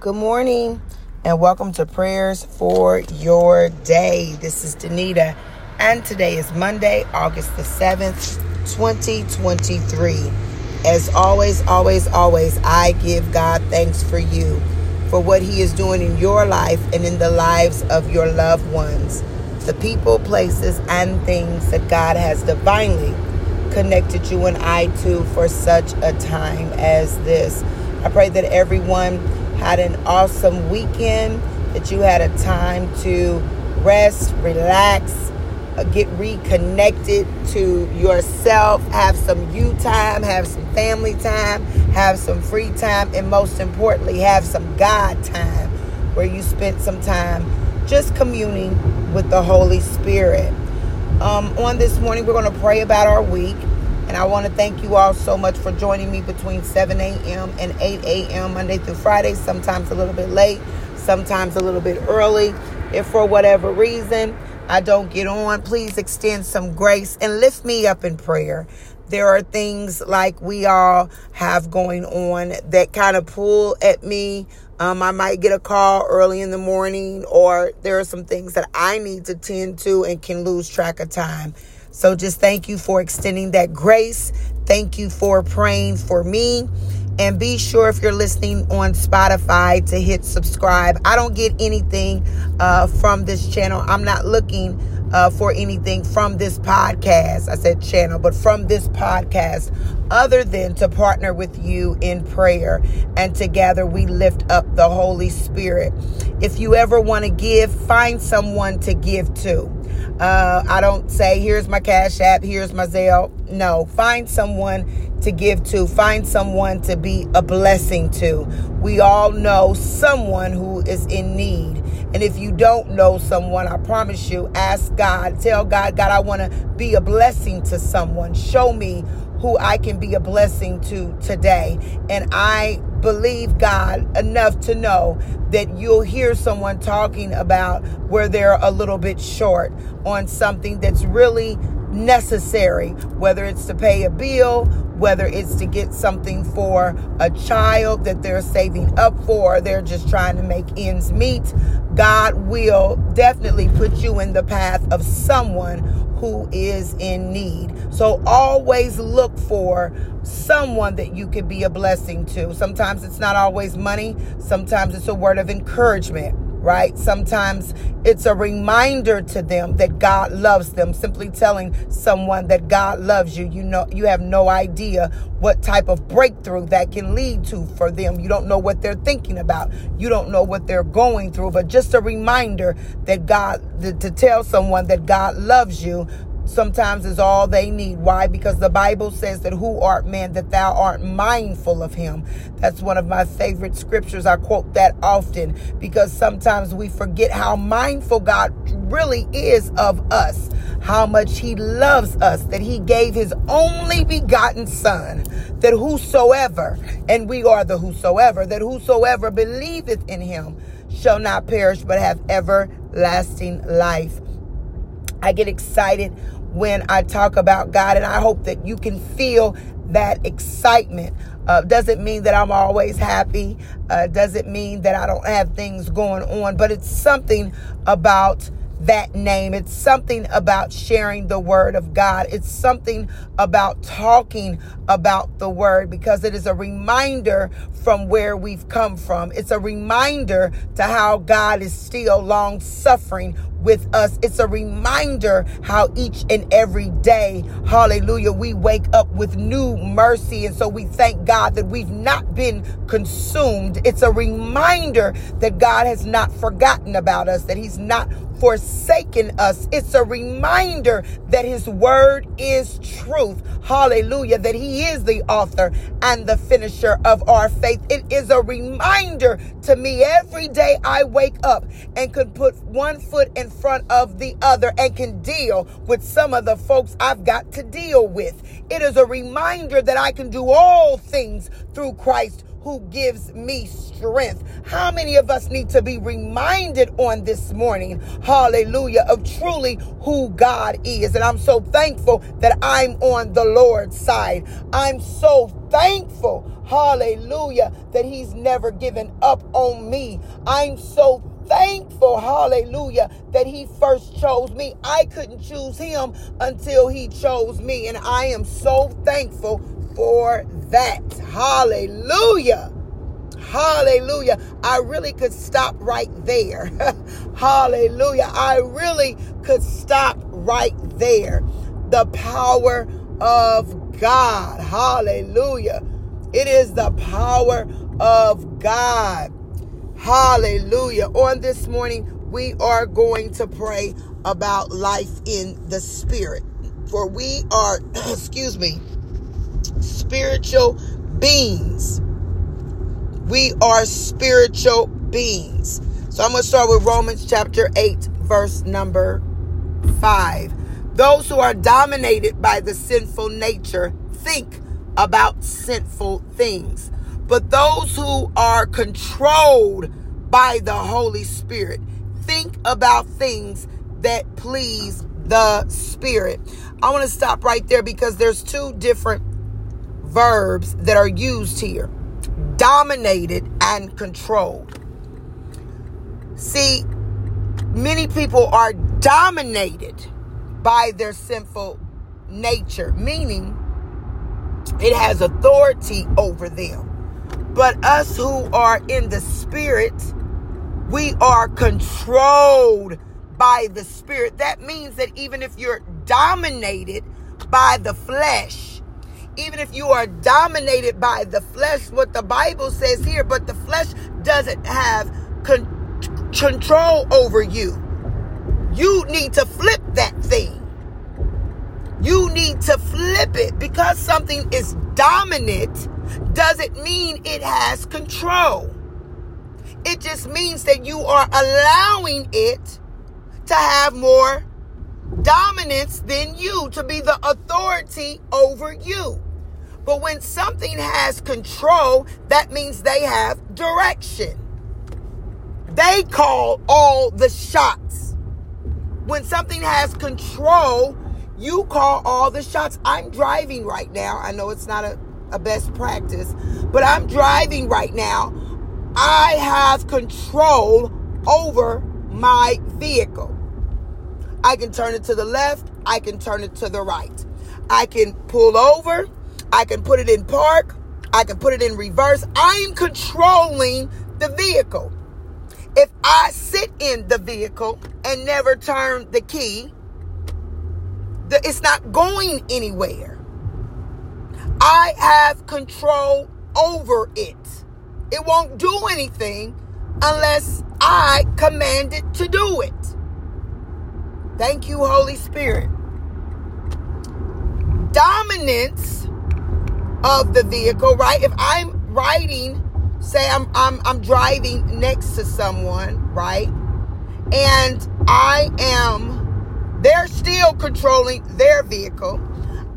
Good morning and welcome to prayers for your day. This is Danita and today is Monday, August the 7th, 2023. As always, always, always, I give God thanks for you, for what He is doing in your life and in the lives of your loved ones, the people, places, and things that God has divinely connected you and I to for such a time as this. I pray that everyone had an awesome weekend, that you had a time to rest, relax, uh, get reconnected to yourself, have some you time, have some family time, have some free time, and most importantly, have some God time where you spent some time just communing with the Holy Spirit. Um, on this morning, we're going to pray about our week. And I want to thank you all so much for joining me between 7 a.m. and 8 a.m. Monday through Friday, sometimes a little bit late, sometimes a little bit early. If for whatever reason I don't get on, please extend some grace and lift me up in prayer. There are things like we all have going on that kind of pull at me. Um, I might get a call early in the morning, or there are some things that I need to tend to and can lose track of time. So just thank you for extending that grace. Thank you for praying for me. And be sure if you're listening on Spotify to hit subscribe. I don't get anything uh, from this channel. I'm not looking uh, for anything from this podcast. I said channel, but from this podcast, other than to partner with you in prayer. And together we lift up the Holy Spirit. If you ever want to give, find someone to give to. Uh, I don't say, here's my Cash App, here's my Zelle. No, find someone to give to, find someone to be a blessing to. We all know someone who is in need. And if you don't know someone, I promise you, ask God, tell God, God, I want to be a blessing to someone. Show me who I can be a blessing to today. And I believe God enough to know that you'll hear someone talking about where they're a little bit short on something that's really necessary, whether it's to pay a bill, whether it's to get something for a child that they're saving up for, they're just trying to make ends meet. God will definitely put you in the path of someone who is in need. So always look for someone that you could be a blessing to. Sometimes it's not always money, sometimes it's a word of encouragement right? Sometimes it's a reminder to them that God loves them. Simply telling someone that God loves you, you know, you have no idea what type of breakthrough that can lead to for them. You don't know what they're thinking about. You don't know what they're going through, but just a reminder that God, to tell someone that God loves you sometimes is all they need. Why? Because the Bible says that who art man that thou art mindful of him. That's one of my favorite scriptures. I quote that often because sometimes we forget how mindful God really is of us, how much he loves us, that he gave his only begotten son, that whosoever, and we are the whosoever, that whosoever believeth in him shall not perish but have everlasting life. I get excited when I talk about God, and I hope that you can feel that excitement. Uh, doesn't mean that I'm always happy. Uh, doesn't mean that I don't have things going on, but it's something about that name. It's something about sharing the word of God. It's something about talking about the word because it is a reminder from where we've come from. It's a reminder to how God is still long suffering with us. It's a reminder how each and every day, hallelujah, we wake up with new mercy. And so we thank God that we've not been consumed. It's a reminder that God has not forgotten about us, that He's not forsaken us. It's a reminder that His word is truth. Hallelujah. That He is the author and the finisher of our faith. It is a reminder to me every day I wake up and can put one foot in front of the other and can deal with some of the folks I've got to deal with. It is a reminder that I can do all things through Christ who gives me strength. How many of us need to be reminded on this morning, hallelujah, of truly who God is? And I'm so thankful that I'm on the Lord's side. I'm so thankful, hallelujah, that He's never given up on me. I'm so thankful, hallelujah, that he first chose me. I couldn't choose him until he chose me. And I am so thankful for that. Hallelujah. Hallelujah. I really could stop right there. Hallelujah. I really could stop right there. The power of God. Hallelujah. It is the power of God. Hallelujah. On this morning, we are going to pray about life in the spirit. For we are, excuse me, spiritual beings. We are spiritual beings. So I'm going to start with Romans chapter 8, verse number 5. Those who are dominated by the sinful nature think about sinful things but those who are controlled by the Holy Spirit think about things that please the Spirit. I want to stop right there because there's two different verbs that are used here dominated and controlled. See, many people are dominated by their sinful nature, meaning it has authority over them. But us who are in the spirit, we are controlled by the spirit. That means that even if you're dominated by the flesh, even if you are dominated by the flesh, what the Bible says here, but the flesh doesn't have con- control over you. You need to flip that thing. You need to flip it because something is dominant doesn't mean it has control. It just means that you are allowing it to have more dominance than you, to be the authority over you. But when something has control, that means they have direction. They call all the shots. When something has control, you call all the shots. I'm driving right now. I know it's not a a best practice, but I'm driving right now. I have control over my vehicle. I can turn it to the left, I can turn it to the right. I can pull over, I can put it in park, I can put it in reverse. I'm controlling the vehicle. If I sit in the vehicle and never turn the key, it's not going anywhere. I have control over it. It won't do anything unless I command it to do it. Thank you, Holy Spirit. Dominance of the vehicle, right? If I'm riding, say I'm I'm I'm driving next to someone, right? And I am they're still controlling their vehicle.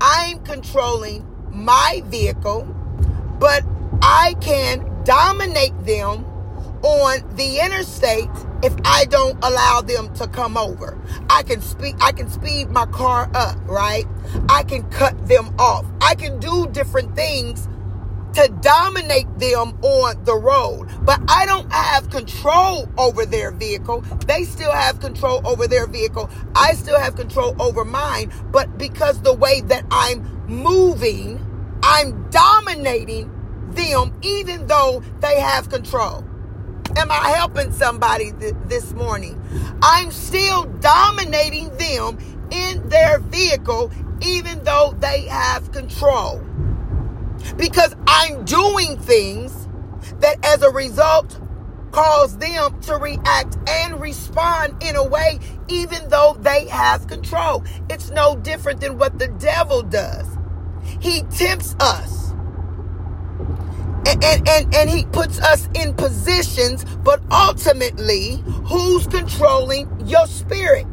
I'm controlling my vehicle, but I can dominate them on the interstate if I don't allow them to come over. I can speed I can speed my car up, right? I can cut them off. I can do different things to dominate them on the road. But I don't have control over their vehicle. They still have control over their vehicle. I still have control over mine. But because the way that I'm moving, I'm dominating them even though they have control. Am I helping somebody th- this morning? I'm still dominating them in their vehicle even though they have control. Because I'm doing things that as a result cause them to react and respond in a way even though they have control. It's no different than what the devil does. He tempts us. And, and, and, and he puts us in positions, but ultimately, who's controlling your spirit?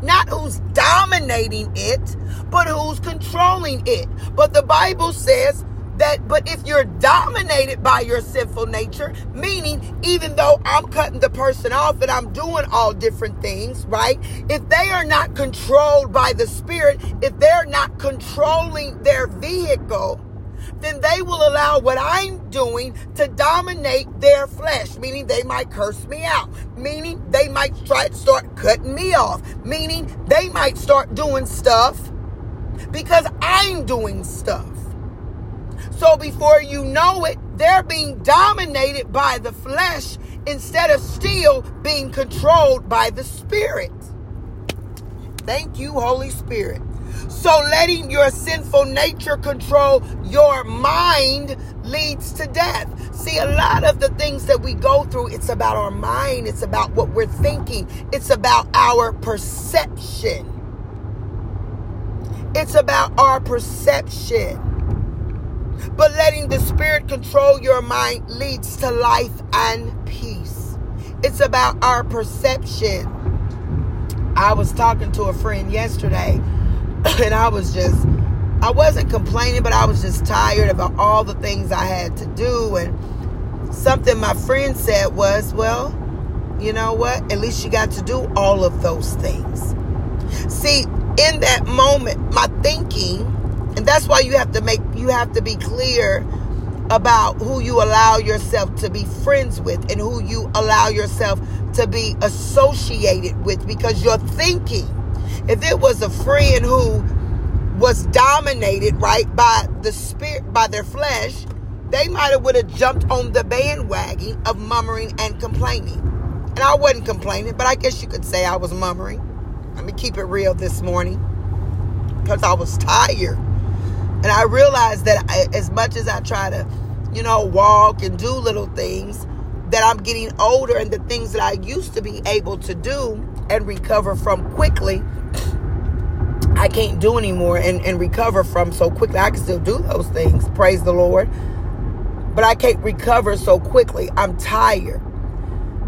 Not who's dominating it, but who's controlling it. But the Bible says that but if you're dominated by your sinful nature meaning even though i'm cutting the person off and i'm doing all different things right if they are not controlled by the spirit if they're not controlling their vehicle then they will allow what I'm doing to dominate their flesh, meaning they might curse me out, meaning they might try to start cutting me off, meaning they might start doing stuff because I'm doing stuff. So before you know it, they're being dominated by the flesh instead of still being controlled by the Spirit. Thank you, Holy Spirit. So letting your sinful nature control your mind leads to death. See, a lot of the things that we go through, it's about our mind, it's about what we're thinking, it's about our perception. It's about our perception. But letting the Spirit control your mind leads to life and peace. It's about our perception. I was talking to a friend yesterday, and I was just, I wasn't complaining, but I was just tired about all the things I had to do. And something my friend said was, well, you know what? At least you got to do all of those things. See, in that moment, my thinking and that's why you have to make you have to be clear about who you allow yourself to be friends with and who you allow yourself to be associated with because you're thinking if it was a friend who was dominated right by the spirit by their flesh they might have would have jumped on the bandwagon of murmuring and complaining. And i wasn't complaining but i guess you could say i was murmuring. Let me keep it real this morning because i was tired and I realized that I, as much as I try to, you know, walk and do little things, that I'm getting older and the things that I used to be able to do and recover from quickly, I can't do anymore and, and recover from so quickly. I can still do those things, praise the Lord, but I can't recover so quickly. I'm tired.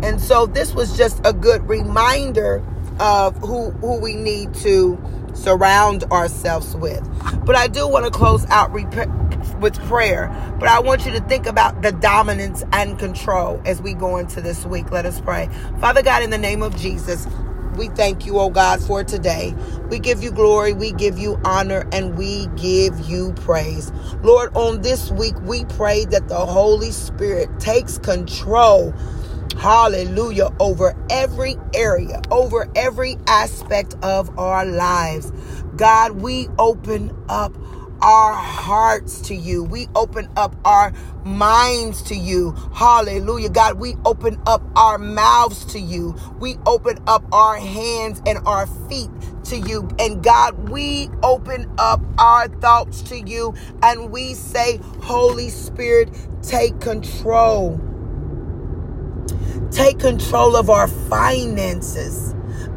And so this was just a good reminder of who who we need to surround ourselves with. But I do want to close out with prayer. But I want you to think about the dominance and control as we go into this week. Let us pray. Father God, in the name of Jesus, we thank you, oh God, for today. We give you glory, we give you honor, and we give you praise. Lord, on this week, we pray that the Holy Spirit takes control hallelujah, over every area, over every aspect of our lives. God, we open up our hearts to you. We open up our minds to you. Hallelujah. God, we open up our mouths to you. We open up our hands and our feet to you. And God, we open up our thoughts to you and we say, Holy Spirit, take control. Take control of our finances.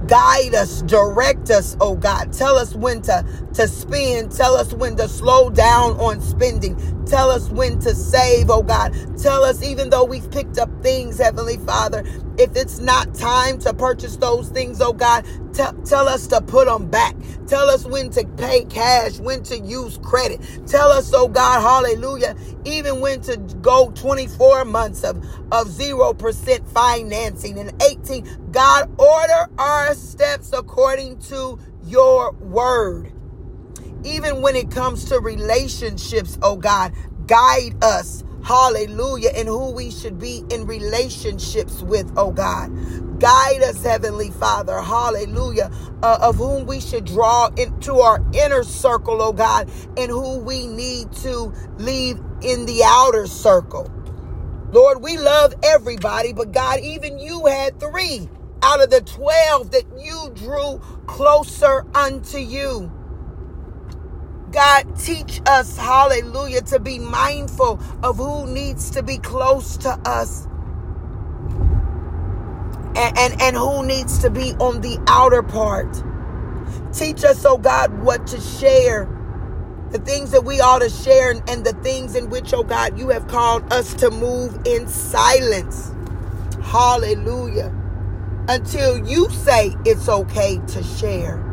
Guide us, direct us, oh God. Tell us when to, to spend. Tell us when to slow down on spending. Tell us when to save, oh God. Tell us, even though we've picked up things, Heavenly Father, if it's not time to purchase those things, oh God, t- tell us to put them back. Tell us when to pay cash, when to use credit. Tell us, oh God, hallelujah, even when to go 24 months of, of 0% financing and 18. God, order our steps according to your word. Even when it comes to relationships, oh God, guide us hallelujah, and who we should be in relationships with, oh God. Guide us, Heavenly Father, hallelujah, uh, of whom we should draw into our inner circle, oh God, and who we need to leave in the outer circle. Lord, we love everybody, but God, even you had three out of the 12 that you drew closer unto you. God, teach us, hallelujah, to be mindful of who needs to be close to us and, and, and who needs to be on the outer part. Teach us, oh God, what to share, the things that we ought to share, and the things in which, oh God, you have called us to move in silence. Hallelujah. Until you say it's okay to share.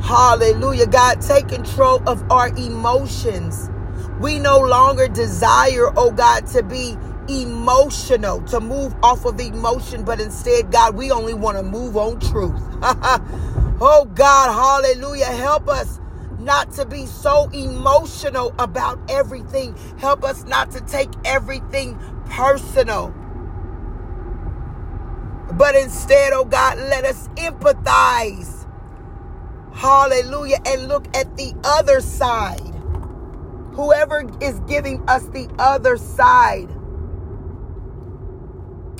Hallelujah. God, take control of our emotions. We no longer desire, oh God, to be emotional, to move off of emotion, but instead, God, we only want to move on truth. oh God, hallelujah. Help us not to be so emotional about everything. Help us not to take everything personal. But instead, oh God, let us empathize. Hallelujah. And look at the other side. Whoever is giving us the other side.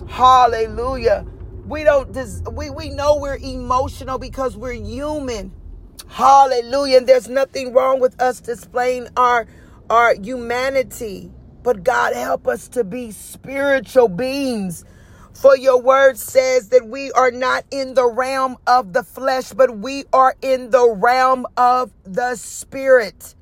Hallelujah. We don't des- we we know we're emotional because we're human. Hallelujah. And there's nothing wrong with us displaying our our humanity. But God help us to be spiritual beings. For your word says that we are not in the realm of the flesh, but we are in the realm of the spirit.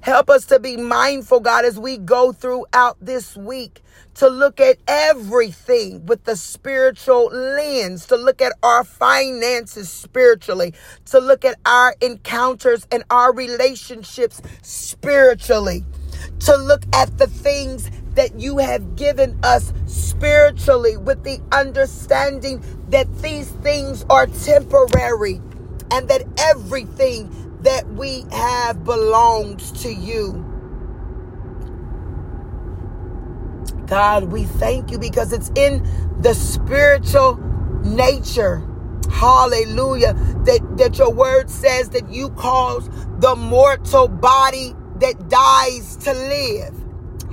Help us to be mindful, God, as we go throughout this week to look at everything with the spiritual lens, to look at our finances spiritually, to look at our encounters and our relationships spiritually, to look at the things that you have given us spiritually with the understanding that these things are temporary and that everything that we have belongs to you. God, we thank you because it's in the spiritual nature. Hallelujah. That, that your word says that you cause the mortal body that dies to live.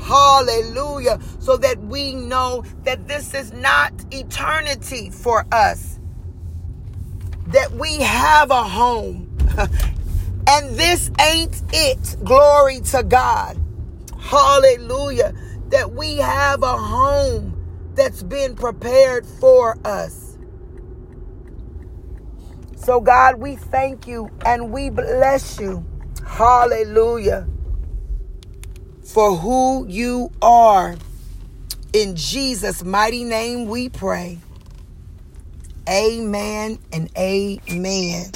Hallelujah. So that we know that this is not eternity for us. That we have a home. and this ain't it. Glory to God. Hallelujah that we have a home that's been prepared for us. So, God, we thank you and we bless you. Hallelujah. For who you are. In Jesus' mighty name we pray. Amen and amen.